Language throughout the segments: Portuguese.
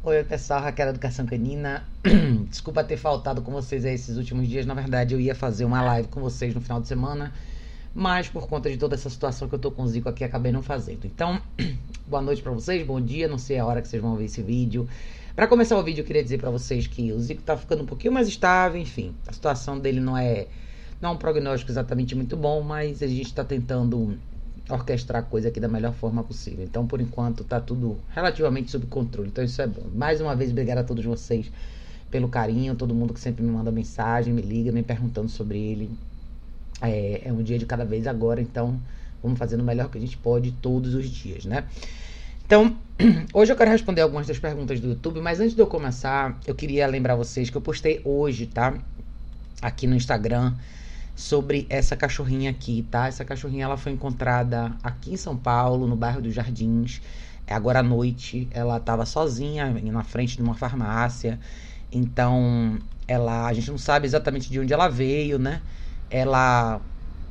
Oi pessoal, Raquel da Educação Canina. Desculpa ter faltado com vocês aí esses últimos dias. Na verdade, eu ia fazer uma live com vocês no final de semana, mas por conta de toda essa situação que eu tô com o Zico aqui, acabei não fazendo. Então, boa noite para vocês, bom dia. Não sei a hora que vocês vão ver esse vídeo. Para começar o vídeo, eu queria dizer para vocês que o Zico tá ficando um pouquinho mais estável, enfim. A situação dele não é não é um prognóstico exatamente muito bom, mas a gente tá tentando orquestrar a coisa aqui da melhor forma possível. Então, por enquanto, tá tudo relativamente sob controle. Então, isso é bom. Mais uma vez, obrigado a todos vocês pelo carinho, todo mundo que sempre me manda mensagem, me liga, me perguntando sobre ele. É, é um dia de cada vez agora, então vamos fazendo o melhor que a gente pode todos os dias, né? Então, hoje eu quero responder algumas das perguntas do YouTube, mas antes de eu começar, eu queria lembrar vocês que eu postei hoje, tá? Aqui no Instagram sobre essa cachorrinha aqui, tá? Essa cachorrinha ela foi encontrada aqui em São Paulo, no bairro dos Jardins. É agora à noite, ela estava sozinha na frente de uma farmácia. Então, ela, a gente não sabe exatamente de onde ela veio, né? Ela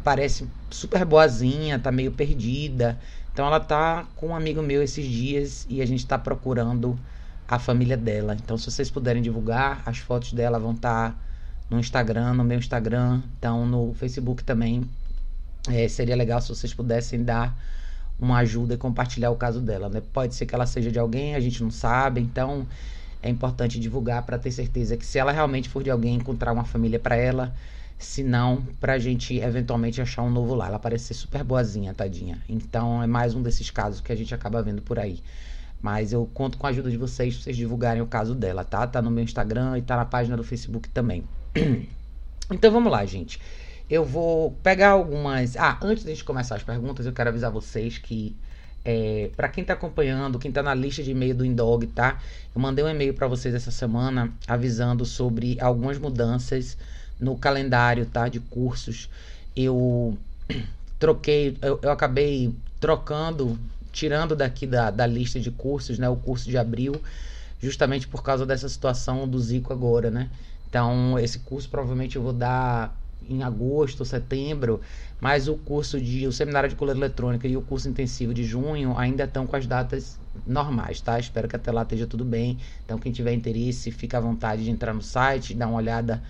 parece super boazinha, tá meio perdida. Então ela tá com um amigo meu esses dias e a gente tá procurando a família dela. Então se vocês puderem divulgar, as fotos dela vão estar tá no Instagram, no meu Instagram, então no Facebook também. É, seria legal se vocês pudessem dar uma ajuda e compartilhar o caso dela. Né? Pode ser que ela seja de alguém, a gente não sabe, então é importante divulgar para ter certeza que se ela realmente for de alguém, encontrar uma família para ela, se não, para a gente eventualmente achar um novo lá. Ela parece ser super boazinha, tadinha. Então é mais um desses casos que a gente acaba vendo por aí. Mas eu conto com a ajuda de vocês, pra vocês divulgarem o caso dela, tá? Tá no meu Instagram e tá na página do Facebook também. Então vamos lá, gente. Eu vou pegar algumas. Ah, antes de gente começar as perguntas, eu quero avisar vocês que é, para quem tá acompanhando, quem tá na lista de e-mail do Indog, tá? Eu mandei um e-mail para vocês essa semana avisando sobre algumas mudanças no calendário, tá? De cursos. Eu troquei, eu, eu acabei trocando, tirando daqui da, da lista de cursos, né? O curso de abril, justamente por causa dessa situação do Zico agora, né? Então, esse curso provavelmente eu vou dar em agosto, setembro, mas o curso de o seminário de coleta eletrônica e o curso intensivo de junho ainda estão com as datas normais, tá? Espero que até lá esteja tudo bem. Então, quem tiver interesse, fica à vontade de entrar no site, dar uma olhada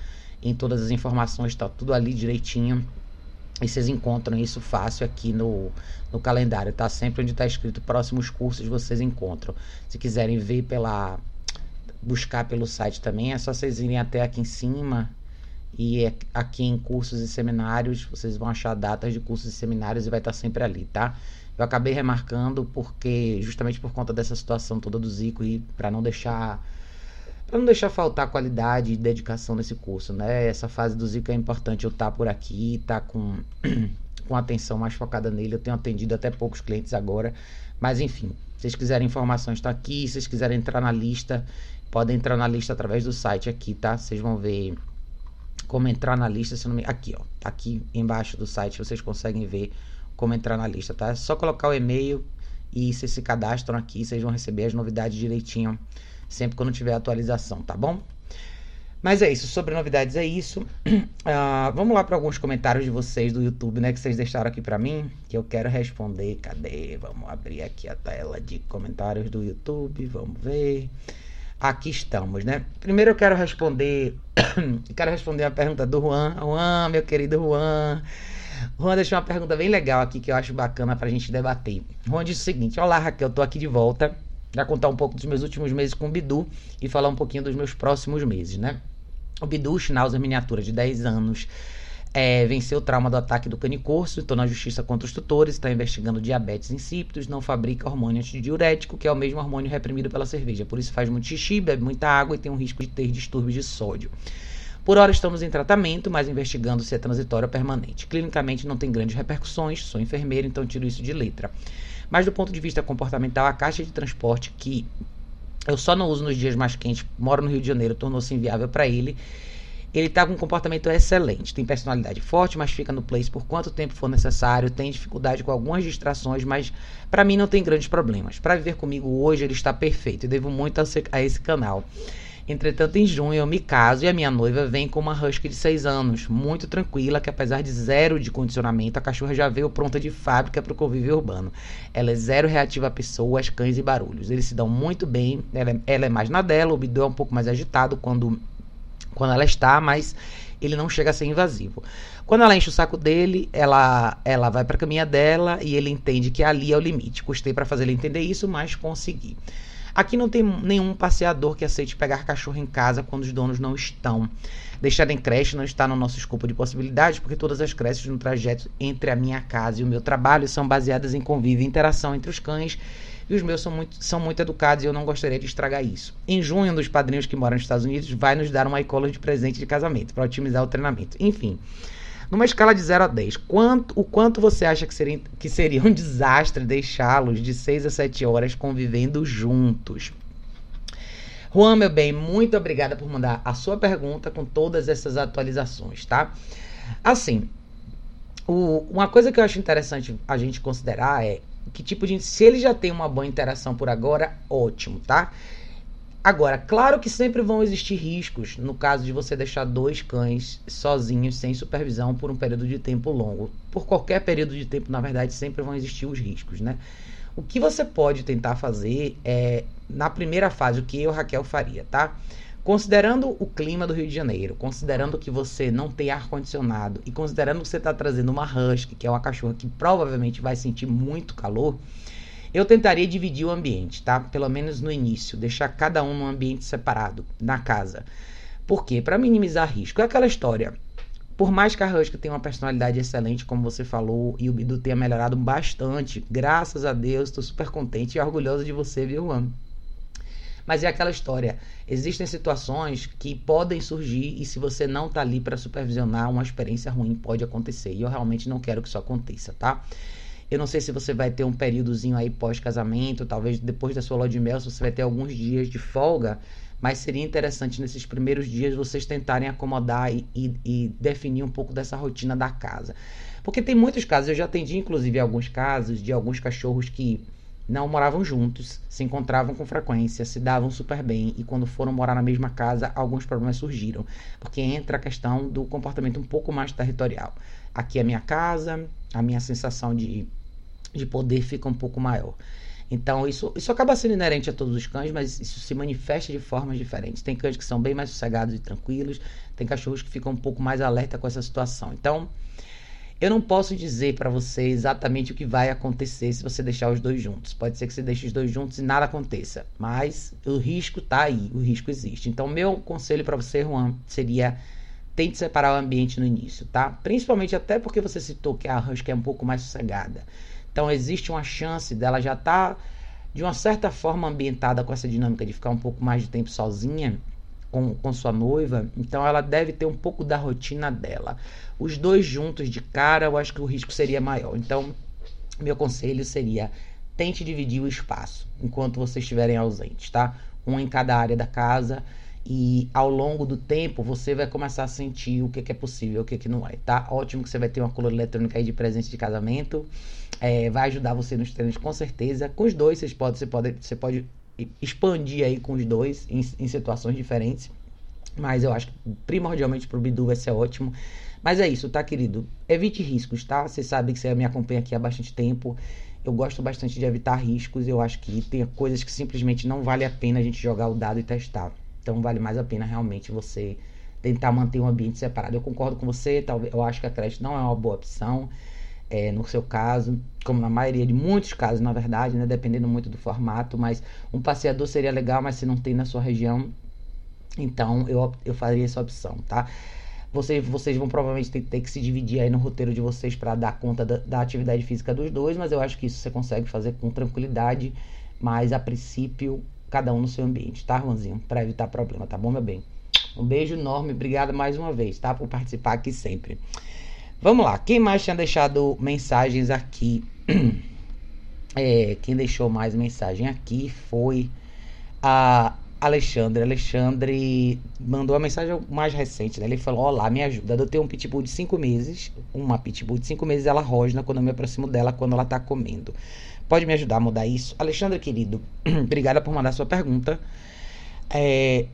em todas as informações, está tudo ali direitinho. E vocês encontram isso fácil aqui no, no calendário, tá? Sempre onde está escrito próximos cursos vocês encontram. Se quiserem ver pela buscar pelo site também, é só vocês irem até aqui em cima e é aqui em cursos e seminários, vocês vão achar datas de cursos e seminários e vai estar sempre ali, tá? Eu acabei remarcando porque justamente por conta dessa situação toda do Zico e para não deixar para não deixar faltar qualidade e dedicação nesse curso, né? Essa fase do Zico é importante eu estar tá por aqui, estar tá com com atenção mais focada nele. Eu tenho atendido até poucos clientes agora, mas enfim, se vocês quiserem informações, está aqui. Se vocês quiserem entrar na lista, podem entrar na lista através do site aqui, tá? Vocês vão ver como entrar na lista, se não me... aqui, ó, tá aqui embaixo do site, vocês conseguem ver como entrar na lista, tá? É só colocar o e-mail e vocês se cadastram aqui, vocês vão receber as novidades direitinho sempre quando tiver atualização, tá bom? Mas é isso, sobre novidades é isso. Uh, vamos lá para alguns comentários de vocês do YouTube, né? Que vocês deixaram aqui para mim, que eu quero responder. Cadê? Vamos abrir aqui a tela de comentários do YouTube, vamos ver. Aqui estamos, né? Primeiro eu quero responder, quero responder a pergunta do Juan. Juan, meu querido Juan. Juan deixou uma pergunta bem legal aqui que eu acho bacana pra gente debater. Juan disse o seguinte: Olá, Raquel, tô aqui de volta para contar um pouco dos meus últimos meses com o Bidu e falar um pouquinho dos meus próximos meses, né? O Bidu, Schnauzer miniatura de 10 anos, é, venceu o trauma do ataque do canicorso, estou na justiça contra os tutores, está investigando diabetes insípidos, não fabrica hormônio antidiurético, que é o mesmo hormônio reprimido pela cerveja. Por isso faz muito xixi, bebe muita água e tem um risco de ter distúrbios de sódio. Por hora estamos em tratamento, mas investigando se é transitório ou permanente. Clinicamente não tem grandes repercussões, sou enfermeira, então tiro isso de letra. Mas do ponto de vista comportamental, a caixa de transporte que eu só não uso nos dias mais quentes, moro no Rio de Janeiro, tornou-se inviável para ele. Ele está com um comportamento excelente, tem personalidade forte, mas fica no place por quanto tempo for necessário, tem dificuldade com algumas distrações, mas para mim não tem grandes problemas. Para viver comigo hoje, ele está perfeito e devo muito a esse canal. Entretanto, em junho eu me caso e a minha noiva vem com uma husky de 6 anos, muito tranquila, que apesar de zero de condicionamento, a cachorra já veio pronta de fábrica para o convívio urbano. Ela é zero reativa a pessoas, cães e barulhos. Eles se dão muito bem, ela é, ela é mais na dela, o Bidu é um pouco mais agitado quando, quando ela está, mas ele não chega a ser invasivo. Quando ela enche o saco dele, ela, ela vai para a caminha dela e ele entende que ali é o limite. Custei para fazer ele entender isso, mas consegui. Aqui não tem nenhum passeador que aceite pegar cachorro em casa quando os donos não estão. Deixar em creche não está no nosso escopo de possibilidades, porque todas as creches no trajeto entre a minha casa e o meu trabalho são baseadas em convívio e interação entre os cães e os meus são muito, são muito educados e eu não gostaria de estragar isso. Em junho, um dos padrinhos que moram nos Estados Unidos vai nos dar uma icola de presente de casamento para otimizar o treinamento. Enfim, numa escala de 0 a 10, quanto, o quanto você acha que seria, que seria um desastre deixá-los de 6 a 7 horas convivendo juntos? Juan, meu bem, muito obrigada por mandar a sua pergunta com todas essas atualizações, tá? Assim, o, uma coisa que eu acho interessante a gente considerar é que tipo de. Se ele já tem uma boa interação por agora, ótimo, tá? Agora, claro que sempre vão existir riscos no caso de você deixar dois cães sozinhos, sem supervisão, por um período de tempo longo. Por qualquer período de tempo, na verdade, sempre vão existir os riscos, né? O que você pode tentar fazer é, na primeira fase, o que eu, Raquel, faria, tá? Considerando o clima do Rio de Janeiro, considerando que você não tem ar-condicionado e considerando que você está trazendo uma husky, que é uma cachorra que provavelmente vai sentir muito calor, eu tentaria dividir o ambiente, tá? Pelo menos no início, deixar cada um num ambiente separado na casa. Por quê? Para minimizar risco. É aquela história. Por mais que a Husky tenha uma personalidade excelente, como você falou, e o Bidu tenha melhorado bastante, graças a Deus, estou super contente e orgulhoso de você, viu, Juan? Mas é aquela história. Existem situações que podem surgir e se você não tá ali para supervisionar, uma experiência ruim pode acontecer. E eu realmente não quero que isso aconteça, tá? Eu não sei se você vai ter um períodozinho aí pós-casamento, talvez depois da sua lua de mel, se você vai ter alguns dias de folga, mas seria interessante nesses primeiros dias vocês tentarem acomodar e, e, e definir um pouco dessa rotina da casa. Porque tem muitos casos, eu já atendi inclusive alguns casos de alguns cachorros que não moravam juntos, se encontravam com frequência, se davam super bem e quando foram morar na mesma casa, alguns problemas surgiram, porque entra a questão do comportamento um pouco mais territorial. Aqui é minha casa, a minha sensação de de poder fica um pouco maior. Então, isso, isso acaba sendo inerente a todos os cães, mas isso se manifesta de formas diferentes. Tem cães que são bem mais sossegados e tranquilos, tem cachorros que ficam um pouco mais alerta com essa situação. Então, eu não posso dizer para você exatamente o que vai acontecer se você deixar os dois juntos. Pode ser que você deixe os dois juntos e nada aconteça, mas o risco tá aí, o risco existe. Então, meu conselho para você, Juan, seria tente separar o ambiente no início, tá? Principalmente até porque você citou que a Husky é um pouco mais sossegada. Então existe uma chance dela já estar tá, de uma certa forma ambientada com essa dinâmica de ficar um pouco mais de tempo sozinha com, com sua noiva. Então ela deve ter um pouco da rotina dela. Os dois juntos de cara, eu acho que o risco seria maior. Então, meu conselho seria tente dividir o espaço enquanto vocês estiverem ausentes, tá? Um em cada área da casa e ao longo do tempo você vai começar a sentir o que, que é possível, o que, que não é, tá? Ótimo que você vai ter uma coluna eletrônica aí de presente de casamento, é, vai ajudar você nos treinos com certeza. Com os dois vocês podem, você pode, você pode expandir aí com os dois em, em situações diferentes, mas eu acho que primordialmente pro Bidu vai ser ótimo. Mas é isso, tá, querido? Evite riscos, tá? Você sabe que você me acompanha aqui há bastante tempo. Eu gosto bastante de evitar riscos. Eu acho que tem coisas que simplesmente não vale a pena a gente jogar o dado e testar. Então vale mais a pena realmente você tentar manter um ambiente separado. Eu concordo com você, talvez eu acho que a creche não é uma boa opção. É, no seu caso, como na maioria de muitos casos, na verdade, né, dependendo muito do formato, mas um passeador seria legal, mas se não tem na sua região, então eu, eu faria essa opção, tá? Vocês, vocês vão provavelmente ter, ter que se dividir aí no roteiro de vocês para dar conta da, da, atividade física dos dois, mas eu acho que isso você consegue fazer com tranquilidade, mas a princípio cada um no seu ambiente, tá, Juanzinho? Para evitar problema, tá bom, meu bem? Um beijo enorme, obrigado mais uma vez, tá? Por participar aqui sempre. Vamos lá, quem mais tinha deixado mensagens aqui? É, quem deixou mais mensagem aqui foi a Alexandre. Alexandre mandou a mensagem mais recente, né? Ele falou: Olá, me ajuda. Eu tenho um pitbull de 5 meses. Uma pitbull de 5 meses, ela rosna quando eu me aproximo dela, quando ela tá comendo. Pode me ajudar a mudar isso? Alexandre, querido, obrigada por mandar sua pergunta. É,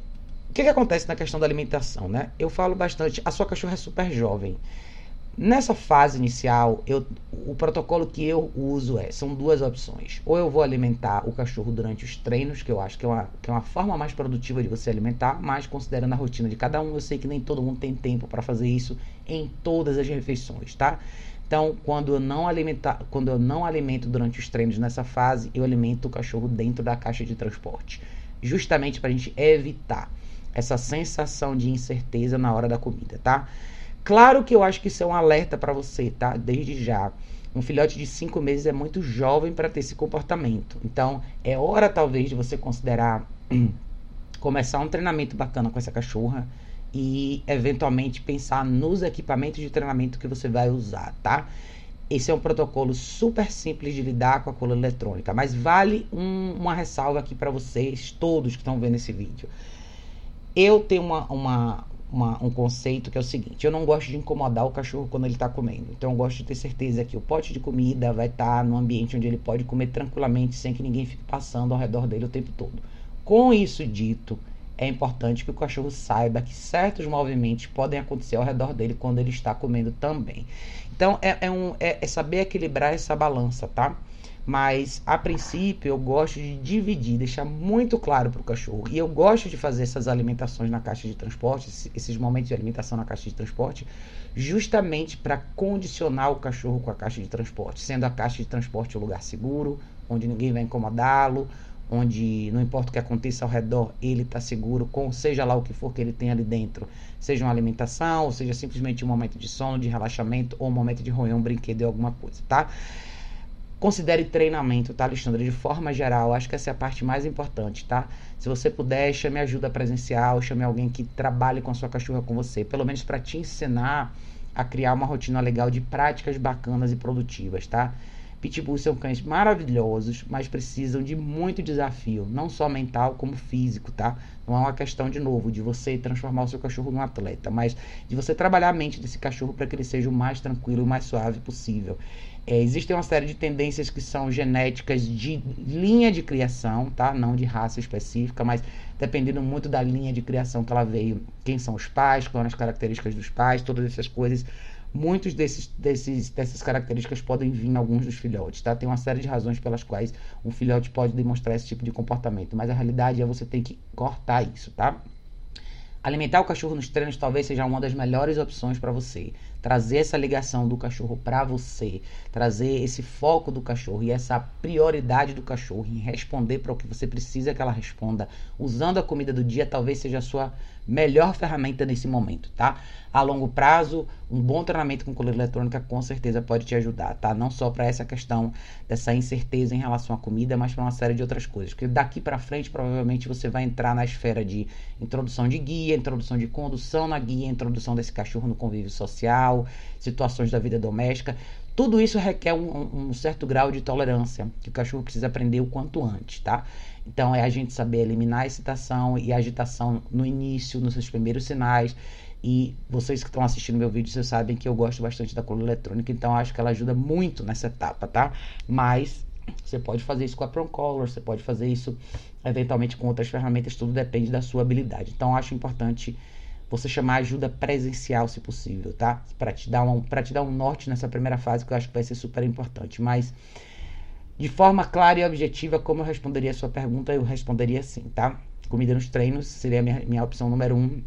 O que, que acontece na questão da alimentação, né? Eu falo bastante, a sua cachorra é super jovem. Nessa fase inicial, eu, o protocolo que eu uso é, são duas opções. Ou eu vou alimentar o cachorro durante os treinos, que eu acho que é, uma, que é uma forma mais produtiva de você alimentar, mas considerando a rotina de cada um, eu sei que nem todo mundo tem tempo para fazer isso em todas as refeições, tá? Então, quando eu não alimentar, quando eu não alimento durante os treinos nessa fase, eu alimento o cachorro dentro da caixa de transporte, justamente para a gente evitar essa sensação de incerteza na hora da comida, tá? Claro que eu acho que isso é um alerta para você, tá? Desde já. Um filhote de 5 meses é muito jovem para ter esse comportamento. Então, é hora talvez de você considerar começar um treinamento bacana com essa cachorra e eventualmente pensar nos equipamentos de treinamento que você vai usar, tá? Esse é um protocolo super simples de lidar com a cola eletrônica, mas vale um, uma ressalva aqui para vocês, todos que estão vendo esse vídeo. Eu tenho uma, uma, uma, um conceito que é o seguinte: eu não gosto de incomodar o cachorro quando ele está comendo. Então eu gosto de ter certeza que o pote de comida vai estar tá no ambiente onde ele pode comer tranquilamente, sem que ninguém fique passando ao redor dele o tempo todo. Com isso dito, é importante que o cachorro saiba que certos movimentos podem acontecer ao redor dele quando ele está comendo também. Então é, é, um, é, é saber equilibrar essa balança, tá? Mas a princípio eu gosto de dividir, deixar muito claro para o cachorro. E eu gosto de fazer essas alimentações na caixa de transporte, esses momentos de alimentação na caixa de transporte, justamente para condicionar o cachorro com a caixa de transporte, sendo a caixa de transporte um lugar seguro, onde ninguém vai incomodá-lo, onde não importa o que aconteça ao redor, ele está seguro, com seja lá o que for que ele tem ali dentro, seja uma alimentação, ou seja simplesmente um momento de sono, de relaxamento, ou um momento de roer um brinquedo ou alguma coisa, tá? Considere treinamento, tá, Alexandre? De forma geral, acho que essa é a parte mais importante, tá? Se você puder, chame ajuda presencial, chame alguém que trabalhe com a sua cachorra com você, pelo menos para te ensinar a criar uma rotina legal de práticas bacanas e produtivas, tá? Pitbulls são cães maravilhosos, mas precisam de muito desafio, não só mental como físico, tá? Não é uma questão, de novo, de você transformar o seu cachorro num atleta, mas de você trabalhar a mente desse cachorro para que ele seja o mais tranquilo e o mais suave possível. É, existem uma série de tendências que são genéticas de linha de criação, tá? Não de raça específica, mas dependendo muito da linha de criação que ela veio, quem são os pais, quais são as características dos pais, todas essas coisas Muitos desses, desses, dessas características podem vir em alguns dos filhotes, tá? Tem uma série de razões pelas quais um filhote pode demonstrar esse tipo de comportamento, mas a realidade é você tem que cortar isso, tá? Alimentar o cachorro nos treinos talvez seja uma das melhores opções para você trazer essa ligação do cachorro para você, trazer esse foco do cachorro e essa prioridade do cachorro em responder para o que você precisa que ela responda, usando a comida do dia, talvez seja a sua melhor ferramenta nesse momento, tá? A longo prazo, um bom treinamento com coleira eletrônica com certeza pode te ajudar, tá? Não só para essa questão dessa incerteza em relação à comida, mas para uma série de outras coisas. Porque daqui para frente, provavelmente você vai entrar na esfera de introdução de guia, introdução de condução na guia, introdução desse cachorro no convívio social situações da vida doméstica. Tudo isso requer um, um, certo grau de tolerância que o cachorro precisa aprender o quanto antes, tá? Então é a gente saber eliminar a excitação e a agitação no início, nos seus primeiros sinais. E vocês que estão assistindo meu vídeo, vocês sabem que eu gosto bastante da coluna eletrônica, então acho que ela ajuda muito nessa etapa, tá? Mas você pode fazer isso com a Color, você pode fazer isso eventualmente com outras ferramentas, tudo depende da sua habilidade. Então acho importante você chamar ajuda presencial, se possível, tá? Para te dar um para te dar um norte nessa primeira fase que eu acho que vai ser super importante, mas de forma clara e objetiva, como eu responderia a sua pergunta, eu responderia assim, tá? Comida nos treinos seria a minha, minha opção número um.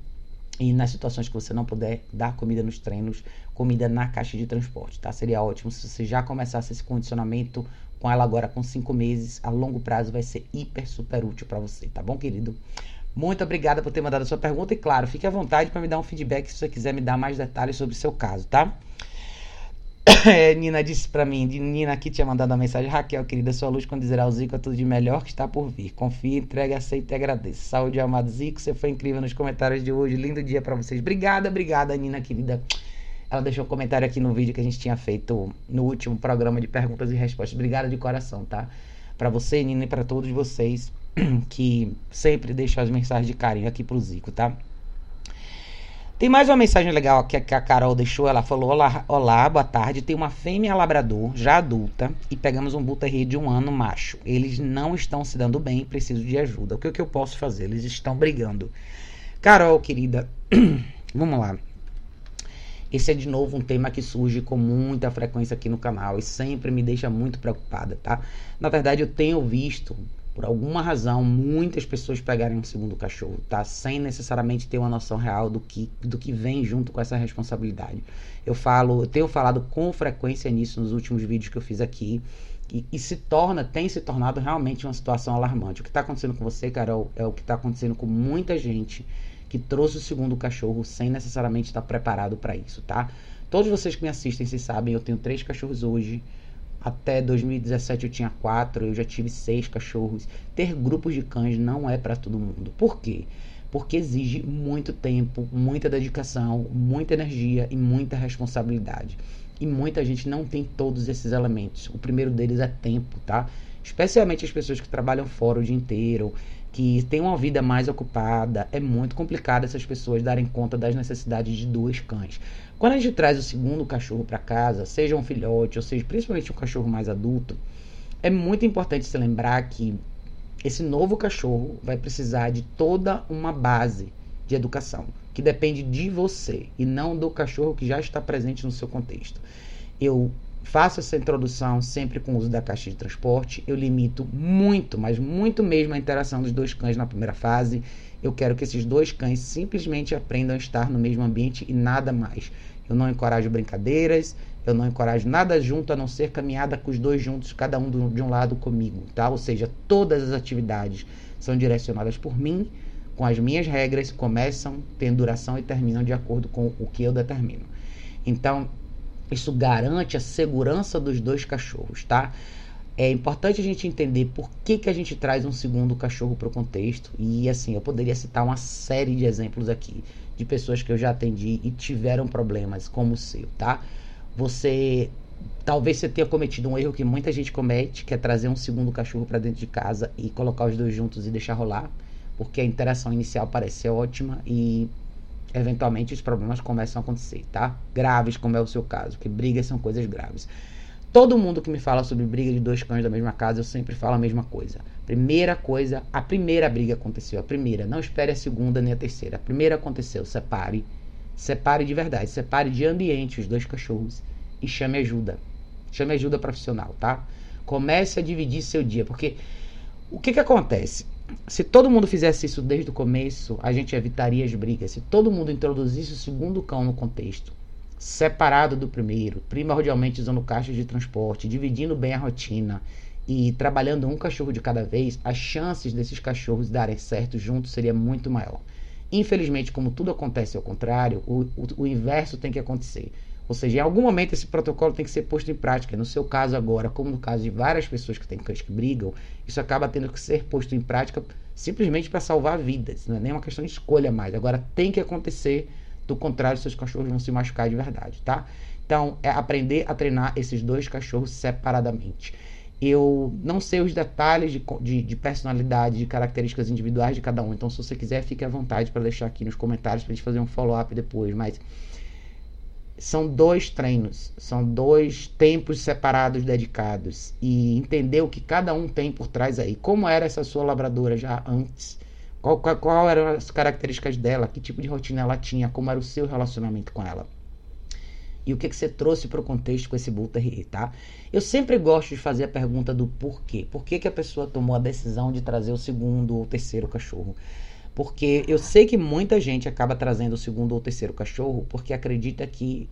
E nas situações que você não puder dar comida nos treinos, comida na caixa de transporte, tá? Seria ótimo se você já começasse esse condicionamento com ela agora com cinco meses, a longo prazo vai ser hiper super útil para você, tá bom, querido? Muito obrigada por ter mandado a sua pergunta e, claro, fique à vontade para me dar um feedback se você quiser me dar mais detalhes sobre o seu caso, tá? É, Nina disse para mim, Nina aqui tinha mandado a mensagem, Raquel, querida, sua luz condizerá o Zico a tudo de melhor que está por vir. Confie, entrega, aceita e agradeço. Saúde, amado Zico, você foi incrível nos comentários de hoje. Lindo dia para vocês. Obrigada, obrigada, Nina, querida. Ela deixou um comentário aqui no vídeo que a gente tinha feito no último programa de perguntas e respostas. Obrigada de coração, tá? Para você, Nina, e para todos vocês que sempre deixa as mensagens de carinho aqui pro Zico, tá? Tem mais uma mensagem legal que a Carol deixou. Ela falou: Olá, olá, boa tarde. Tem uma fêmea labrador já adulta e pegamos um bull de um ano macho. Eles não estão se dando bem, preciso de ajuda. O que, que eu posso fazer? Eles estão brigando. Carol, querida, vamos lá. Esse é de novo um tema que surge com muita frequência aqui no canal e sempre me deixa muito preocupada, tá? Na verdade, eu tenho visto, por alguma razão, muitas pessoas pegarem um segundo cachorro, tá? Sem necessariamente ter uma noção real do que, do que vem junto com essa responsabilidade. Eu falo, eu tenho falado com frequência nisso nos últimos vídeos que eu fiz aqui. E, e, se torna, tem se tornado realmente uma situação alarmante. O que está acontecendo com você, Carol, é o que está acontecendo com muita gente que trouxe o segundo cachorro sem necessariamente estar preparado para isso, tá? Todos vocês que me assistem, vocês sabem, eu tenho três cachorros hoje. Até 2017 eu tinha quatro, eu já tive seis cachorros. Ter grupos de cães não é para todo mundo. Por quê? Porque exige muito tempo, muita dedicação, muita energia e muita responsabilidade. E muita gente não tem todos esses elementos. O primeiro deles é tempo, tá? Especialmente as pessoas que trabalham fora o dia inteiro, que têm uma vida mais ocupada, é muito complicado essas pessoas darem conta das necessidades de dois cães. Quando a gente traz o segundo cachorro para casa, seja um filhote, ou seja, principalmente um cachorro mais adulto, é muito importante se lembrar que esse novo cachorro vai precisar de toda uma base de educação, que depende de você e não do cachorro que já está presente no seu contexto. Eu faço essa introdução sempre com o uso da caixa de transporte. Eu limito muito, mas muito mesmo a interação dos dois cães na primeira fase. Eu quero que esses dois cães simplesmente aprendam a estar no mesmo ambiente e nada mais. Eu não encorajo brincadeiras, eu não encorajo nada junto a não ser caminhada com os dois juntos, cada um de um lado comigo, tá? Ou seja, todas as atividades são direcionadas por mim, com as minhas regras, começam, têm duração e terminam de acordo com o que eu determino. Então, isso garante a segurança dos dois cachorros, tá? É importante a gente entender por que, que a gente traz um segundo cachorro para o contexto. E assim, eu poderia citar uma série de exemplos aqui de pessoas que eu já atendi e tiveram problemas como o seu, tá? Você talvez você tenha cometido um erro que muita gente comete, que é trazer um segundo cachorro para dentro de casa e colocar os dois juntos e deixar rolar, porque a interação inicial parece ser ótima e eventualmente os problemas começam a acontecer, tá? Graves, como é o seu caso, que brigas são coisas graves. Todo mundo que me fala sobre briga de dois cães da mesma casa, eu sempre falo a mesma coisa. Primeira coisa, a primeira briga aconteceu, a primeira. Não espere a segunda nem a terceira. A primeira aconteceu, separe. Separe de verdade, separe de ambiente os dois cachorros e chame ajuda. Chame ajuda profissional, tá? Comece a dividir seu dia, porque o que que acontece? Se todo mundo fizesse isso desde o começo, a gente evitaria as brigas. Se todo mundo introduzisse o segundo cão no contexto, separado do primeiro, primordialmente usando caixas de transporte, dividindo bem a rotina e trabalhando um cachorro de cada vez, as chances desses cachorros darem certo juntos seria muito maior. Infelizmente, como tudo acontece ao contrário, o, o, o inverso tem que acontecer. Ou seja, em algum momento esse protocolo tem que ser posto em prática. No seu caso agora, como no caso de várias pessoas que têm cães que brigam, isso acaba tendo que ser posto em prática simplesmente para salvar vidas. Não é nem uma questão de escolha mais. Agora tem que acontecer, do contrário, seus cachorros vão se machucar de verdade, tá? Então, é aprender a treinar esses dois cachorros separadamente. Eu não sei os detalhes de, de, de, personalidade, de características individuais de cada um. Então, se você quiser, fique à vontade para deixar aqui nos comentários para a gente fazer um follow-up depois. Mas são dois treinos, são dois tempos separados dedicados e entender o que cada um tem por trás aí. Como era essa sua labradora já antes? Qual, qual, qual eram as características dela? Que tipo de rotina ela tinha? Como era o seu relacionamento com ela? E o que, que você trouxe para o contexto com esse Terrier, tá? Eu sempre gosto de fazer a pergunta do porquê. Por que, que a pessoa tomou a decisão de trazer o segundo ou terceiro cachorro? Porque eu sei que muita gente acaba trazendo o segundo ou terceiro cachorro porque acredita que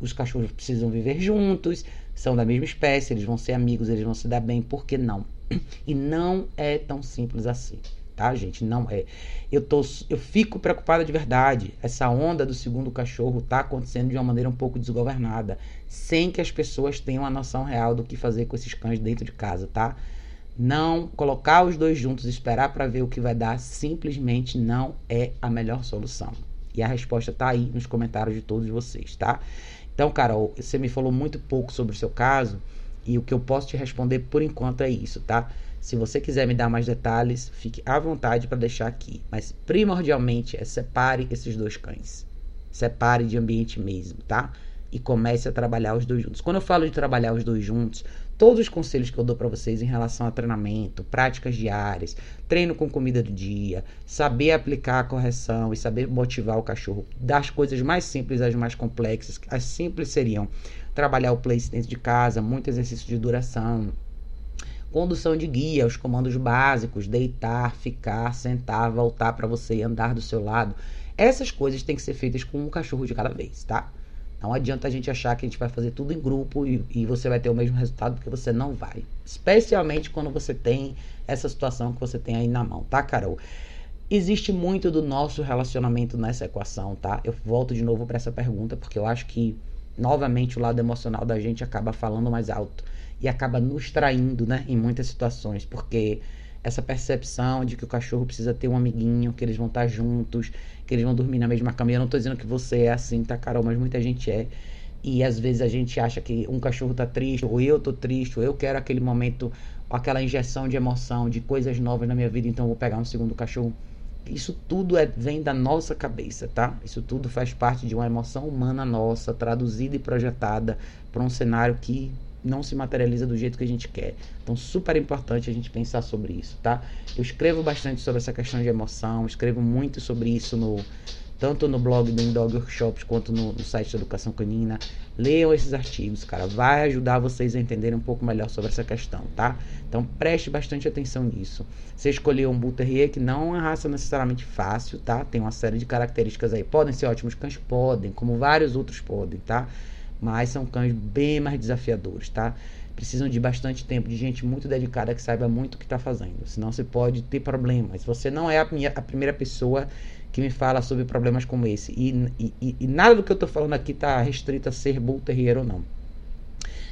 os cachorros precisam viver juntos, são da mesma espécie, eles vão ser amigos, eles vão se dar bem, por que não? E não é tão simples assim, tá, gente? Não é. Eu, tô, eu fico preocupada de verdade. Essa onda do segundo cachorro tá acontecendo de uma maneira um pouco desgovernada, sem que as pessoas tenham a noção real do que fazer com esses cães dentro de casa, tá? Não colocar os dois juntos esperar para ver o que vai dar simplesmente não é a melhor solução. E a resposta está aí nos comentários de todos vocês, tá? Então, Carol, você me falou muito pouco sobre o seu caso e o que eu posso te responder por enquanto é isso, tá? Se você quiser me dar mais detalhes, fique à vontade para deixar aqui. Mas primordialmente é separe esses dois cães. Separe de ambiente mesmo, tá? E comece a trabalhar os dois juntos. Quando eu falo de trabalhar os dois juntos, todos os conselhos que eu dou para vocês em relação a treinamento, práticas diárias, treino com comida do dia, saber aplicar a correção e saber motivar o cachorro, das coisas mais simples às mais complexas. As simples seriam trabalhar o place dentro de casa, muito exercício de duração, condução de guia, os comandos básicos, deitar, ficar, sentar, voltar para você e andar do seu lado. Essas coisas têm que ser feitas com um cachorro de cada vez, tá? Não adianta a gente achar que a gente vai fazer tudo em grupo e, e, você vai ter o mesmo resultado, porque você não vai. Especialmente quando você tem essa situação que você tem aí na mão, tá, Carol? Existe muito do nosso relacionamento nessa equação, tá? Eu volto de novo para essa pergunta, porque eu acho que, novamente, o lado emocional da gente acaba falando mais alto e acaba nos traindo, né, em muitas situações, porque essa percepção de que o cachorro precisa ter um amiguinho, que eles vão estar juntos, que eles vão dormir na mesma cama. Eu não tô dizendo que você é assim, tá, Carol? Mas muita gente é. E às vezes a gente acha que um cachorro tá triste, ou eu tô triste, ou eu quero aquele momento, aquela injeção de emoção, de coisas novas na minha vida, então eu vou pegar um segundo cachorro. Isso tudo é, vem da nossa cabeça, tá? Isso tudo faz parte de uma emoção humana nossa, traduzida e projetada para um cenário que não se materializa do jeito que a gente quer. Então, super importante a gente pensar sobre isso, tá? Eu escrevo bastante sobre essa questão de emoção, escrevo muito sobre isso no tanto no blog do Indog Workshops quanto no, no site da Educação Canina. Leiam esses artigos, cara, vai ajudar vocês a entenderem um pouco melhor sobre essa questão, tá? Então, preste bastante atenção nisso. Você escolheu um Bull Terrier que não é uma raça necessariamente fácil, tá? Tem uma série de características aí. Podem ser ótimos cães, podem, como vários outros podem, tá? Mas são cães bem mais desafiadores, tá? Precisam de bastante tempo, de gente muito dedicada que saiba muito o que está fazendo. Senão você pode ter problemas. Você não é a, minha, a primeira pessoa que me fala sobre problemas como esse. E, e, e nada do que eu estou falando aqui está restrito a ser Bull Terrier ou não.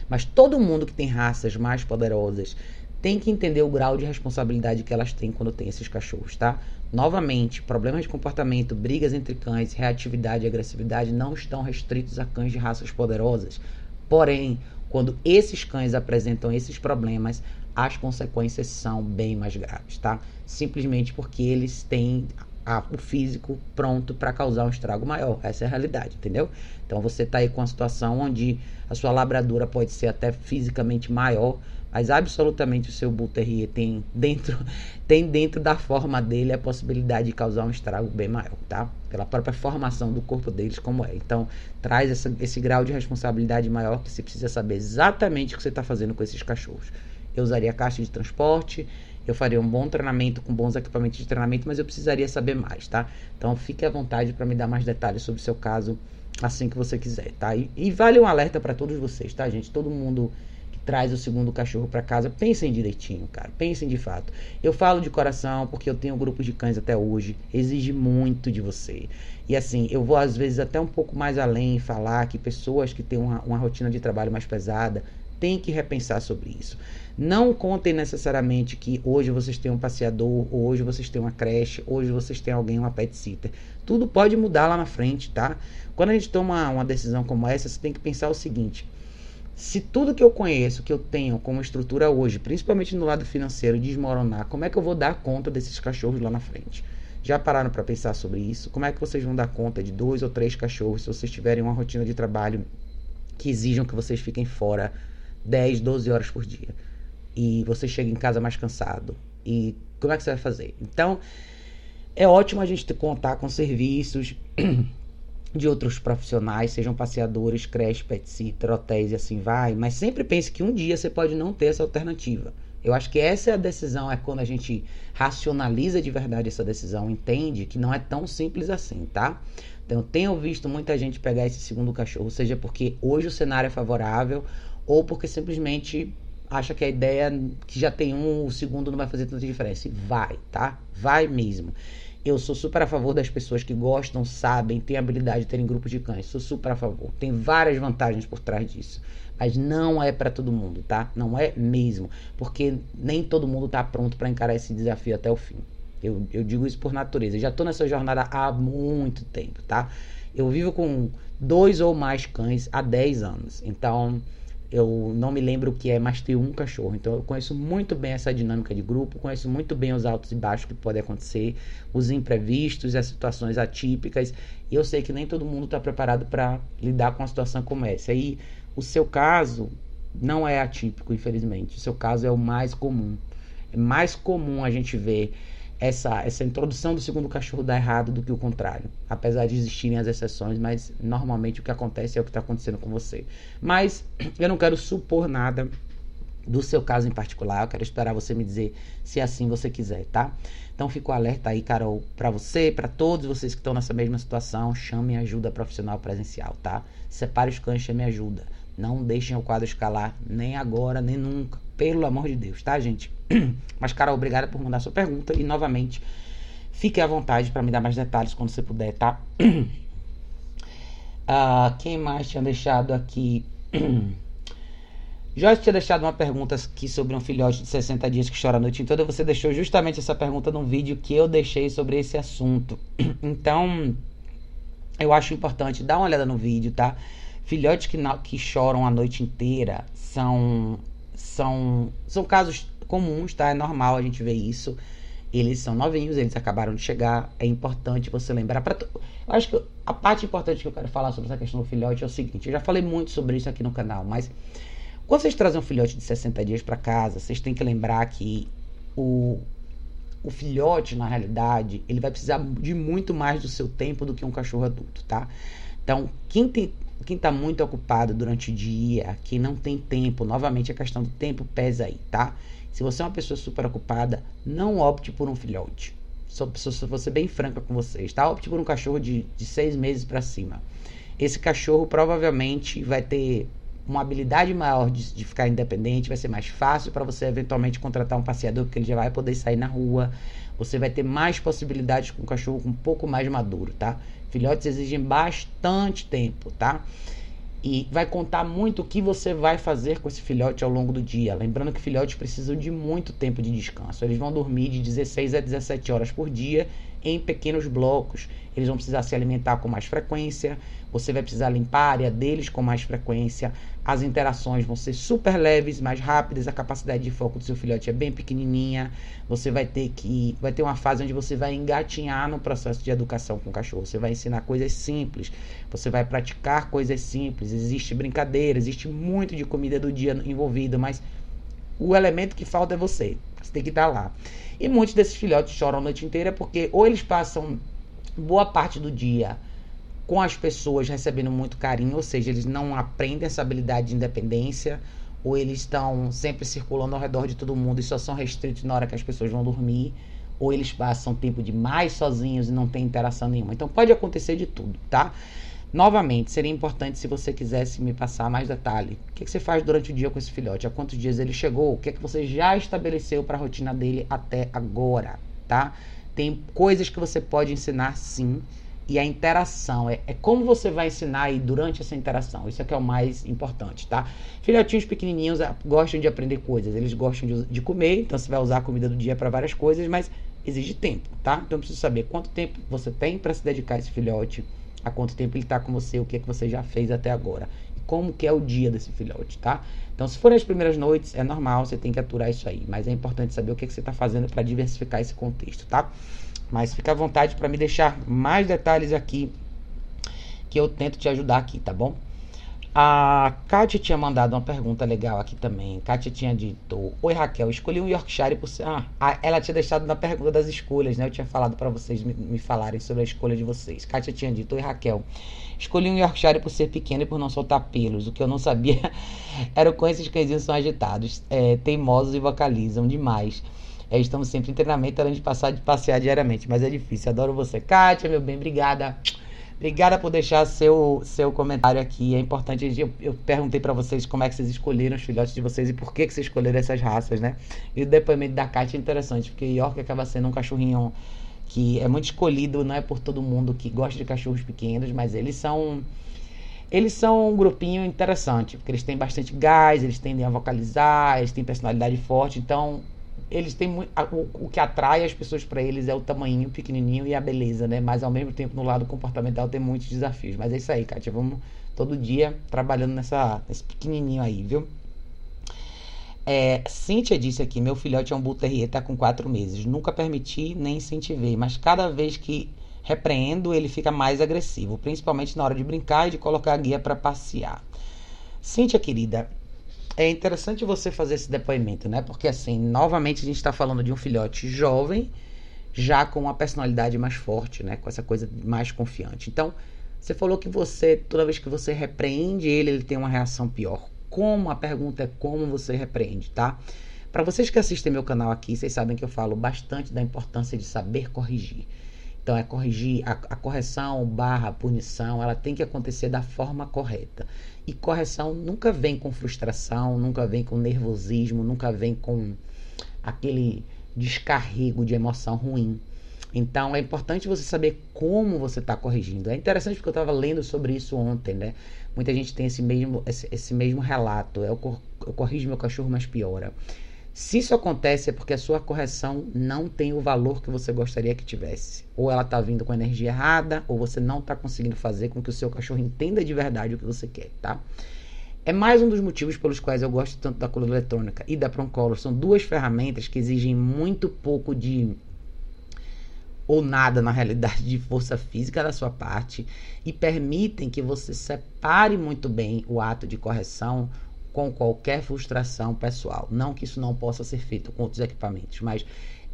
Mas todo mundo que tem raças mais poderosas tem que entender o grau de responsabilidade que elas têm quando tem esses cachorros, tá? Novamente, problemas de comportamento, brigas entre cães, reatividade e agressividade não estão restritos a cães de raças poderosas. Porém, quando esses cães apresentam esses problemas, as consequências são bem mais graves, tá? Simplesmente porque eles têm a, o físico pronto para causar um estrago maior. Essa é a realidade, entendeu? Então você está aí com uma situação onde a sua labradora pode ser até fisicamente maior, mas absolutamente o seu Bull tem dentro, tem dentro da forma dele a possibilidade de causar um estrago bem maior, tá? Pela própria formação do corpo deles como é. Então, traz essa, esse grau de responsabilidade maior que você precisa saber exatamente o que você está fazendo com esses cachorros. Eu usaria caixa de transporte, eu faria um bom treinamento com bons equipamentos de treinamento, mas eu precisaria saber mais, tá? Então, fique à vontade para me dar mais detalhes sobre o seu caso assim que você quiser, tá? E, e vale um alerta para todos vocês, tá, gente? Todo mundo traz o segundo cachorro para casa, pensem direitinho, cara. Pensem de fato. Eu falo de coração porque eu tenho um grupo de cães até hoje, exige muito de você. E assim, eu vou às vezes até um pouco mais além falar que pessoas que têm uma, uma rotina de trabalho mais pesada têm que repensar sobre isso. Não contem necessariamente que hoje vocês têm um passeador, hoje vocês têm uma creche, hoje vocês têm alguém, uma pet sitter. Tudo pode mudar lá na frente, tá? Quando a gente toma uma decisão como essa, você tem que pensar o seguinte: se tudo que eu conheço, que eu tenho como estrutura hoje, principalmente no lado financeiro, desmoronar, como é que eu vou dar conta desses cachorros lá na frente? Já pararam para pensar sobre isso? Como é que vocês vão dar conta de dois ou três cachorros se vocês tiverem uma rotina de trabalho que exijam que vocês fiquem fora 10, 12 horas por dia? E você chega em casa mais cansado. E como é que você vai fazer? Então, é ótimo a gente contar com serviços de outros profissionais, sejam passeadores, creche, pet sitter, hotéis e assim vai, mas sempre pense que um dia você pode não ter essa alternativa. Eu acho que essa é a decisão, é quando a gente racionaliza de verdade essa decisão, entende que não é tão simples assim, tá? Então, eu tenho visto muita gente pegar esse segundo cachorro, seja porque hoje o cenário é favorável, ou porque simplesmente acha que a ideia que já tem um, o segundo não vai fazer tanta diferença. Vai, tá? Vai mesmo. Eu sou super a favor das pessoas que gostam, sabem, têm habilidade de terem grupos de cães. Sou super a favor. Tem várias vantagens por trás disso. Mas não é para todo mundo, tá? Não é mesmo. Porque nem todo mundo tá pronto para encarar esse desafio até o fim. Eu, eu digo isso por natureza. Eu já tô nessa jornada há muito tempo, tá? Eu vivo com dois ou mais cães há 10 anos. Então, eu não me lembro o que é mais ter um cachorro. Então eu conheço muito bem essa dinâmica de grupo, conheço muito bem os altos e baixos que podem acontecer, os imprevistos, as situações atípicas. E eu sei que nem todo mundo está preparado para lidar com uma situação como essa. E o seu caso não é atípico, infelizmente. O seu caso é o mais comum. É mais comum a gente ver essa, essa introdução do segundo cachorro dar errado do que o contrário. Apesar de existirem as exceções, mas normalmente o que acontece é o que está acontecendo com você. Mas eu não quero supor nada do seu caso em particular. Eu quero esperar você me dizer se assim você quiser, tá? Então fico alerta aí, Carol, para você, para todos vocês que estão nessa mesma situação, chame ajuda profissional presencial, tá? Separe os cães, chame ajuda. Não deixem o quadro escalar nem agora, nem nunca. Pelo amor de Deus, tá, gente? Mas, Carol, obrigada por mandar sua pergunta. E, novamente, fique à vontade para me dar mais detalhes quando você puder, tá? uh, quem mais tinha deixado aqui? Jorge tinha deixado uma pergunta aqui sobre um filhote de 60 dias que chora a noite toda. Você deixou justamente essa pergunta num vídeo que eu deixei sobre esse assunto. Então, eu acho importante dar uma olhada no vídeo, tá? Filhotes que, que choram a noite inteira são são, são casos comuns, tá? É normal a gente ver isso. Eles são novinhos, eles acabaram de chegar. É importante você lembrar. Pra eu acho que a parte importante que eu quero falar sobre essa questão do filhote é o seguinte: eu já falei muito sobre isso aqui no canal, mas quando vocês trazem um filhote de 60 dias para casa, vocês têm que lembrar que o, o filhote, na realidade, ele vai precisar de muito mais do seu tempo do que um cachorro adulto, tá? Então, quem tem quem está muito ocupado durante o dia, quem não tem tempo, novamente a questão do tempo pesa aí, tá? Se você é uma pessoa super ocupada, não opte por um filhote. Sou, sou, sou, vou ser bem franca com vocês, tá? Opte por um cachorro de, de seis meses para cima. Esse cachorro provavelmente vai ter uma habilidade maior de, de ficar independente, vai ser mais fácil para você eventualmente contratar um passeador, porque ele já vai poder sair na rua. Você vai ter mais possibilidades com um cachorro um pouco mais maduro, tá? Filhotes exigem bastante tempo, tá? E vai contar muito o que você vai fazer com esse filhote ao longo do dia. Lembrando que filhotes precisam de muito tempo de descanso. Eles vão dormir de 16 a 17 horas por dia em pequenos blocos. Eles vão precisar se alimentar com mais frequência. Você vai precisar limpar a área deles com mais frequência. As interações vão ser super leves, mais rápidas. A capacidade de foco do seu filhote é bem pequenininha. Você vai ter que vai ter uma fase onde você vai engatinhar no processo de educação com o cachorro. Você vai ensinar coisas simples. Você vai praticar coisas simples. Existe brincadeira, existe muito de comida do dia envolvido, mas o elemento que falta é você. Você tem que estar lá. E muitos desses filhotes choram a noite inteira porque ou eles passam boa parte do dia com as pessoas recebendo muito carinho, ou seja, eles não aprendem essa habilidade de independência, ou eles estão sempre circulando ao redor de todo mundo e só são restritos na hora que as pessoas vão dormir, ou eles passam tempo demais sozinhos e não tem interação nenhuma. Então pode acontecer de tudo, tá? Novamente, seria importante se você quisesse me passar mais detalhe. O que, que, você faz durante o dia com esse filhote? Há quantos dias ele chegou? O que é que você já estabeleceu para a rotina dele até agora, tá? Tem coisas que você pode ensinar sim. E a interação, é, é como você vai ensinar aí durante essa interação. Isso é que é o mais importante, tá? Filhotinhos pequenininhos ah, gostam de aprender coisas. Eles gostam de, de comer, então você vai usar a comida do dia para várias coisas, mas exige tempo, tá? Então eu preciso saber quanto tempo você tem para se dedicar a esse filhote há quanto tempo ele está com você, o que é que você já fez até agora. Como que é o dia desse filhote, tá? Então, se forem as primeiras noites, é normal, você tem que aturar isso aí. Mas é importante saber o que, é que você está fazendo para diversificar esse contexto, tá? Mas fica à vontade para me deixar mais detalhes aqui, que eu tento te ajudar aqui, tá bom? A Kátia tinha mandado uma pergunta legal aqui também. Kátia tinha dito: Oi Raquel, escolhi um Yorkshire por ser. Ah, ela tinha deixado na pergunta das escolhas, né? Eu tinha falado para vocês me, me, falarem sobre a escolha de vocês. Kátia tinha dito: Oi Raquel, escolhi um Yorkshire por ser pequeno e por não soltar pelos. O que eu não sabia era o quanto esses cãezinhos são agitados, é, teimosos e vocalizam demais. É, estamos sempre em treinamento além de passar de passear diariamente, mas é difícil. Adoro você, Kátia, meu bem, obrigada. Obrigada por deixar seu, seu comentário aqui. É importante. Eu, eu perguntei para vocês como é que vocês escolheram os filhotes de vocês e por que, que vocês escolheram essas raças, né? E o depoimento da Kátia é interessante, porque York acaba sendo um cachorrinho que é muito escolhido, não é por todo mundo que gosta de cachorros pequenos, mas eles são. Eles são um grupinho interessante, porque eles têm bastante gás, eles tendem a vocalizar, eles têm personalidade forte, então eles têm muito, o, o que atrai as pessoas para eles é o tamanho pequenininho e a beleza, né? Mas ao mesmo tempo no lado comportamental tem muitos desafios. Mas é isso aí, Kátia. Vamos todo dia trabalhando nessa, nesse pequenininho aí, viu? É, Cíntia disse aqui: meu filhote é um Bull Terrier, tá com quatro meses. Nunca permiti nem incentivei, mas cada vez que repreendo, ele fica mais agressivo, principalmente na hora de brincar e de colocar a guia para passear. Cíntia, querida, é interessante você fazer esse depoimento, né? Porque assim, novamente a gente está falando de um filhote jovem, já com uma personalidade mais forte, né? Com essa coisa mais confiante. Então, você falou que você, toda vez que você repreende ele, ele tem uma reação pior. Como? A pergunta é como você repreende, tá? Para vocês que assistem meu canal aqui, vocês sabem que eu falo bastante da importância de saber corrigir. Então, é corrigir a, a correção barra punição, ela tem que acontecer da forma correta. E correção nunca vem com frustração, nunca vem com nervosismo, nunca vem com aquele descarrego de emoção ruim. Então é importante você saber como você está corrigindo. É interessante porque eu estava lendo sobre isso ontem, né? Muita gente tem esse mesmo, esse, esse mesmo relato. Eu, cor, eu corrijo meu cachorro, mas piora. Se isso acontece é porque a sua correção não tem o valor que você gostaria que tivesse. Ou ela está vindo com a energia errada, ou você não está conseguindo fazer com que o seu cachorro entenda de verdade o que você quer, tá? É mais um dos motivos pelos quais eu gosto tanto da coluna eletrônica e da Proncolor. São duas ferramentas que exigem muito pouco de ou nada na realidade de força física da sua parte e permitem que você separe muito bem o ato de correção com qualquer frustração pessoal. Não que isso não possa ser feito com outros equipamentos, mas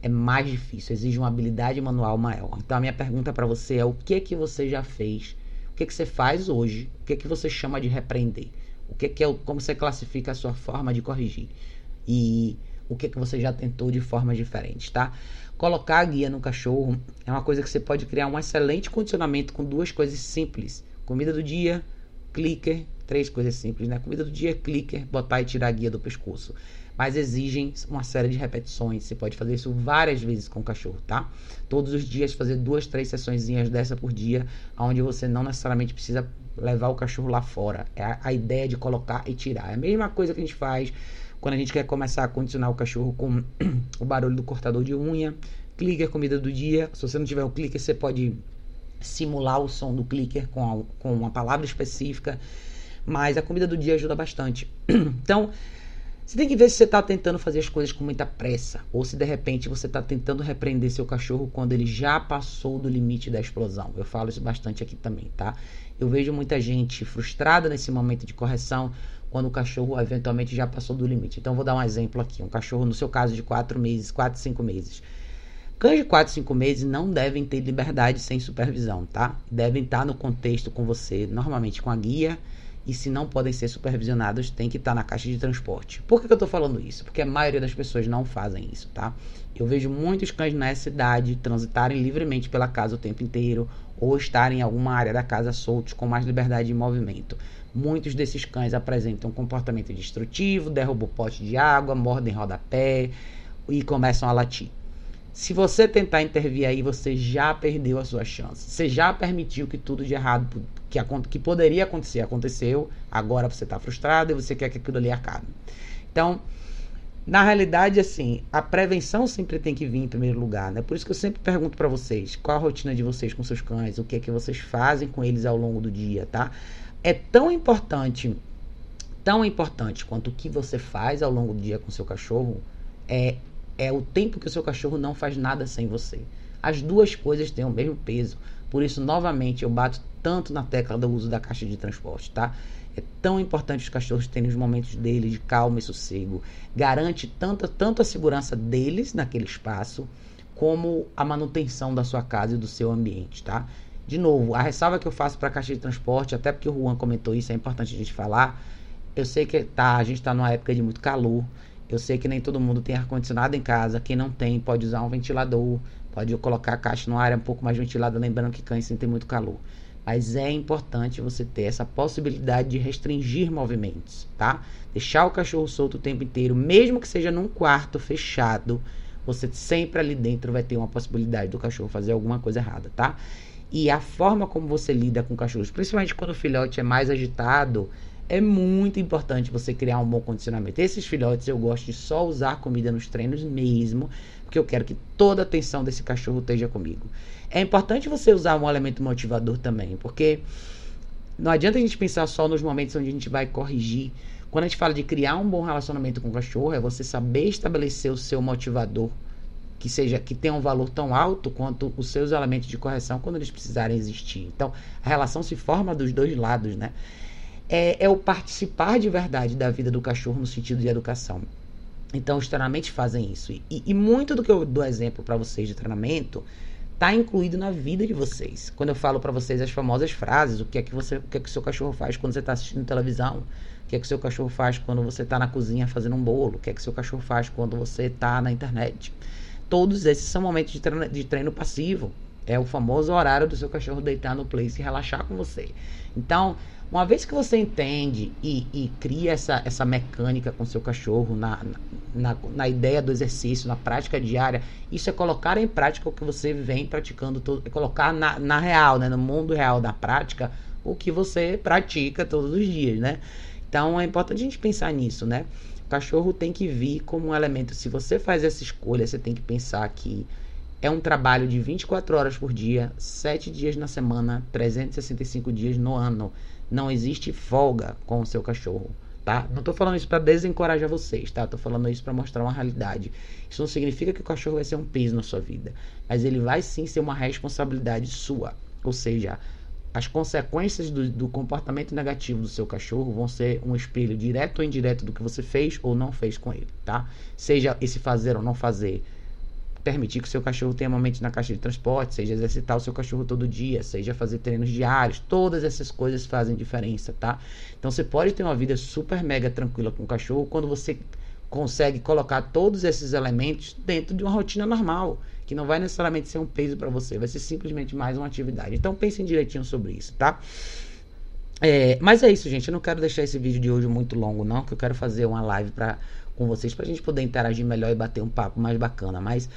é mais difícil, exige uma habilidade manual maior. Então a minha pergunta para você é o que que você já fez? O que que você faz hoje? O que que você chama de repreender? O que que é como você classifica a sua forma de corrigir? E o que que você já tentou de formas diferentes, tá? Colocar a guia no cachorro é uma coisa que você pode criar um excelente condicionamento com duas coisas simples: comida do dia, clicker, três coisas simples, né? Comida do dia, clicker, botar e tirar a guia do pescoço. Mas exigem uma série de repetições. Você pode fazer isso várias vezes com o cachorro, tá? Todos os dias fazer duas, três sessões dessa por dia, onde você não necessariamente precisa levar o cachorro lá fora. É a, a ideia de colocar e tirar. É a mesma coisa que a gente faz quando a gente quer começar a condicionar o cachorro com o barulho do cortador de unha, clicker, comida do dia. Se você não tiver o clicker, você pode simular o som do clicker com, a, com uma palavra específica. Mas a comida do dia ajuda bastante. Então, você tem que ver se você está tentando fazer as coisas com muita pressa. Ou se de repente você está tentando repreender seu cachorro quando ele já passou do limite da explosão. Eu falo isso bastante aqui também, tá? Eu vejo muita gente frustrada nesse momento de correção quando o cachorro eventualmente já passou do limite. Então, vou dar um exemplo aqui. Um cachorro, no seu caso, de 4 meses, 4, 5 meses. Cães de 4, 5 meses não devem ter liberdade sem supervisão, tá? Devem estar no contexto com você, normalmente com a guia, e se não podem ser supervisionados, tem que estar na caixa de transporte. Por que, que eu estou falando isso? Porque a maioria das pessoas não fazem isso, tá? Eu vejo muitos cães nessa idade transitarem livremente pela casa o tempo inteiro, ou estarem em alguma área da casa soltos com mais liberdade de movimento. Muitos desses cães apresentam comportamento destrutivo, derrubam pote de água, mordem rodapé e começam a latir. Se você tentar intervir aí, você já perdeu a sua chance. Você já permitiu que tudo de errado que, que poderia acontecer aconteceu. Agora você está frustrado e você quer que aquilo ali acabe. Então, na realidade, assim, a prevenção sempre tem que vir em primeiro lugar, né? Por isso que eu sempre pergunto para vocês, qual a rotina de vocês com seus cães, o que é que vocês fazem com eles ao longo do dia, tá? é tão importante, tão importante quanto o que você faz ao longo do dia com seu cachorro é, é o tempo que o seu cachorro não faz nada sem você. As duas coisas têm o mesmo peso. Por isso, novamente, eu bato tanto na tecla do uso da caixa de transporte, tá? É tão importante os cachorros terem os momentos deles de calma e sossego. Garante tanto, tanto a segurança deles naquele espaço, como a manutenção da sua casa e do seu ambiente, tá? De novo, a ressalva que eu faço para a caixa de transporte, até porque o Juan comentou isso, é importante a gente falar. Eu sei que tá, a gente está numa época de muito calor. Eu sei que nem todo mundo tem ar-condicionado em casa. Quem não tem pode usar um ventilador. Pode colocar a caixa numa área um pouco mais ventilada, lembrando que cães sentem muito calor. Mas é importante você ter essa possibilidade de restringir movimentos, tá? Deixar o cachorro solto o tempo inteiro, mesmo que seja num quarto fechado, você sempre ali dentro vai ter uma possibilidade do cachorro fazer alguma coisa errada, tá? E a forma como você lida com cachorros, principalmente quando o filhote é mais agitado, é muito importante você criar um bom condicionamento. Esses filhotes eu gosto de só usar comida nos treinos mesmo, porque eu quero que toda a atenção desse cachorro esteja comigo. É importante você usar um elemento motivador também, porque não adianta a gente pensar só nos momentos onde a gente vai corrigir. Quando a gente fala de criar um bom relacionamento com o cachorro, é você saber estabelecer o seu motivador que seja que tenha um valor tão alto quanto os seus elementos de correção quando eles precisarem existir. Então, a relação se forma dos dois lados, né? É, é o participar de verdade da vida do cachorro no sentido de educação. Então, os treinamentos fazem isso. E, e muito do que eu dou exemplo para vocês de treinamento está incluído na vida de vocês. Quando eu falo para vocês as famosas frases, o que é que você, o que é que seu cachorro faz quando você está assistindo televisão, o que é que o seu cachorro faz quando você está na cozinha fazendo um bolo, o que é que o seu cachorro faz quando você está na internet. Todos esses são momentos de treino, de treino passivo. É o famoso horário do seu cachorro deitar no place e relaxar com você. Então, uma vez que você entende e, e cria essa, essa mecânica com seu cachorro na, na, na, ideia do exercício, na prática diária, isso é colocar em prática o que você vem praticando, todo, é colocar na, na real, né, no mundo real da prática, o que você pratica todos os dias, né? Então é importante a gente pensar nisso, né? O cachorro tem que vir como um elemento. Se você faz essa escolha, você tem que pensar que é um trabalho de 24 horas por dia, 7 dias na semana, 365 dias no ano. Não existe folga com o seu cachorro, tá? Não estou falando isso para desencorajar vocês, tá? Estou falando isso para mostrar uma realidade. Isso não significa que o cachorro vai ser um peso na sua vida, mas ele vai sim ser uma responsabilidade sua. Ou seja, as consequências do, do, comportamento negativo do seu cachorro vão ser um espelho direto ou indireto do que você fez ou não fez com ele, tá? Seja esse fazer ou não fazer permitir que o seu cachorro tenha momentos na caixa de transporte, seja exercitar o seu cachorro todo dia, seja fazer treinos diários, todas essas coisas fazem diferença, tá? Então você pode ter uma vida super mega tranquila com o cachorro quando você consegue colocar todos esses elementos dentro de uma rotina normal, que não vai necessariamente ser um peso para você, vai ser simplesmente mais uma atividade. Então pensem direitinho sobre isso, tá? É, mas é isso, gente. Eu não quero deixar esse vídeo de hoje muito longo, não, que eu quero fazer uma live para com vocês para a gente poder interagir melhor e bater um papo mais bacana. Mas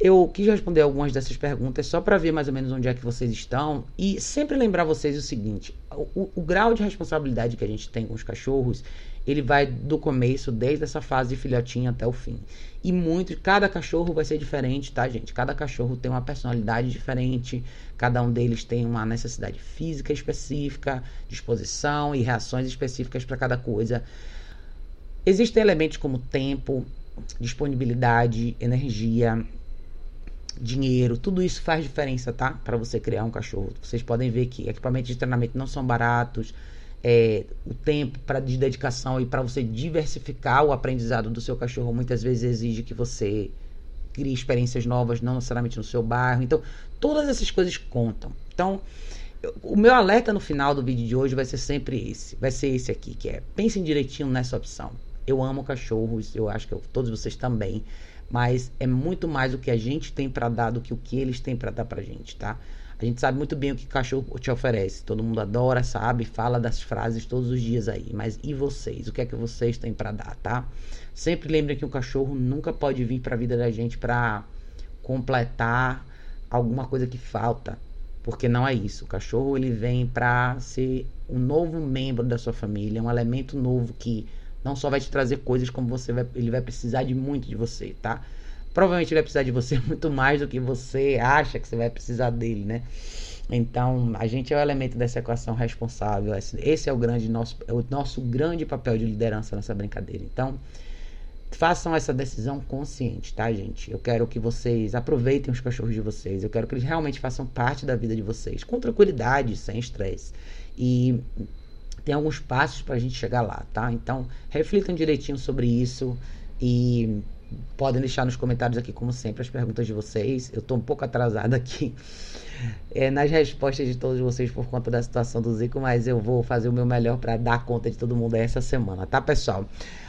eu quis responder algumas dessas perguntas só para ver mais ou menos onde é que vocês estão e sempre lembrar vocês o seguinte: o, o, grau de responsabilidade que a gente tem com os cachorros, ele vai do começo, desde essa fase de filhotinho até o fim. E muito, cada cachorro vai ser diferente, tá, gente? Cada cachorro tem uma personalidade diferente, cada um deles tem uma necessidade física específica, disposição e reações específicas para cada coisa. Existem elementos como tempo, disponibilidade, energia, dinheiro, tudo isso faz diferença, tá? Para você criar um cachorro. Vocês podem ver que equipamentos de treinamento não são baratos. É, o tempo para de dedicação e para você diversificar o aprendizado do seu cachorro muitas vezes exige que você crie experiências novas, não necessariamente no seu bairro. Então, todas essas coisas contam. Então, o meu alerta no final do vídeo de hoje vai ser sempre esse. Vai ser esse aqui, que é pensem direitinho nessa opção. Eu amo cachorros, eu acho que eu, todos vocês também, mas é muito mais o que a gente tem para dar do que o que eles têm para dar pra gente, tá? A gente sabe muito bem o que cachorro te oferece. Todo mundo adora, sabe, fala das frases todos os dias aí. Mas e vocês? O que é que vocês têm para dar, tá? Sempre lembrem que o cachorro nunca pode vir para a vida da gente para completar alguma coisa que falta, porque não é isso. O cachorro ele vem para ser um novo membro da sua família, um elemento novo que não só vai te trazer coisas como você vai, ele vai precisar de muito de você, tá? Provavelmente ele vai precisar de você muito mais do que você acha que você vai precisar dele, né? Então, a gente é o elemento dessa equação responsável. Esse é o grande nosso, é o nosso grande papel de liderança nessa brincadeira. Então, façam essa decisão consciente, tá, gente? Eu quero que vocês aproveitem os cachorros de vocês. Eu quero que eles realmente façam parte da vida de vocês, com tranquilidade, sem estresse. E tem alguns passos para a gente chegar lá, tá? Então, reflitam direitinho sobre isso e podem deixar nos comentários aqui, como sempre, as perguntas de vocês. Eu estou um pouco atrasado aqui é, nas respostas de todos vocês por conta da situação do Zico, mas eu vou fazer o meu melhor para dar conta de todo mundo essa semana, tá, pessoal?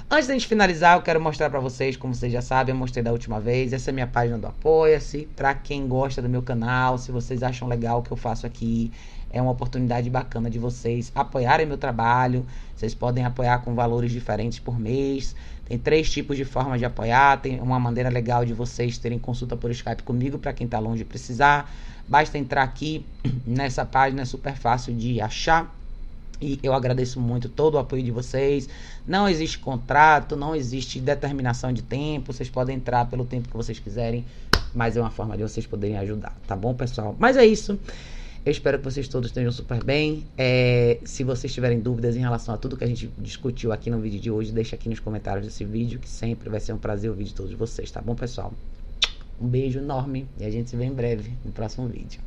Antes da gente finalizar, eu quero mostrar para vocês, como vocês já sabem, eu mostrei da última vez, essa é a minha página do Apoia-se, para quem gosta do meu canal, se vocês acham legal o que eu faço aqui, é uma oportunidade bacana de vocês apoiarem meu trabalho. Vocês podem apoiar com valores diferentes por mês. Tem três tipos de forma de apoiar. Tem uma maneira legal de vocês terem consulta por Skype comigo para quem está longe precisar. Basta entrar aqui nessa página, é super fácil de achar. E eu agradeço muito todo o apoio de vocês. Não existe contrato, não existe determinação de tempo. Vocês podem entrar pelo tempo que vocês quiserem, mas é uma forma de vocês poderem ajudar, tá bom, pessoal? Mas é isso. Eu espero que vocês todos estejam super bem. É, se vocês tiverem dúvidas em relação a tudo que a gente discutiu aqui no vídeo de hoje, deixa aqui nos comentários desse vídeo, que sempre vai ser um prazer ouvir de todos vocês, tá bom, pessoal? Um beijo enorme e a gente se vê em breve no próximo vídeo.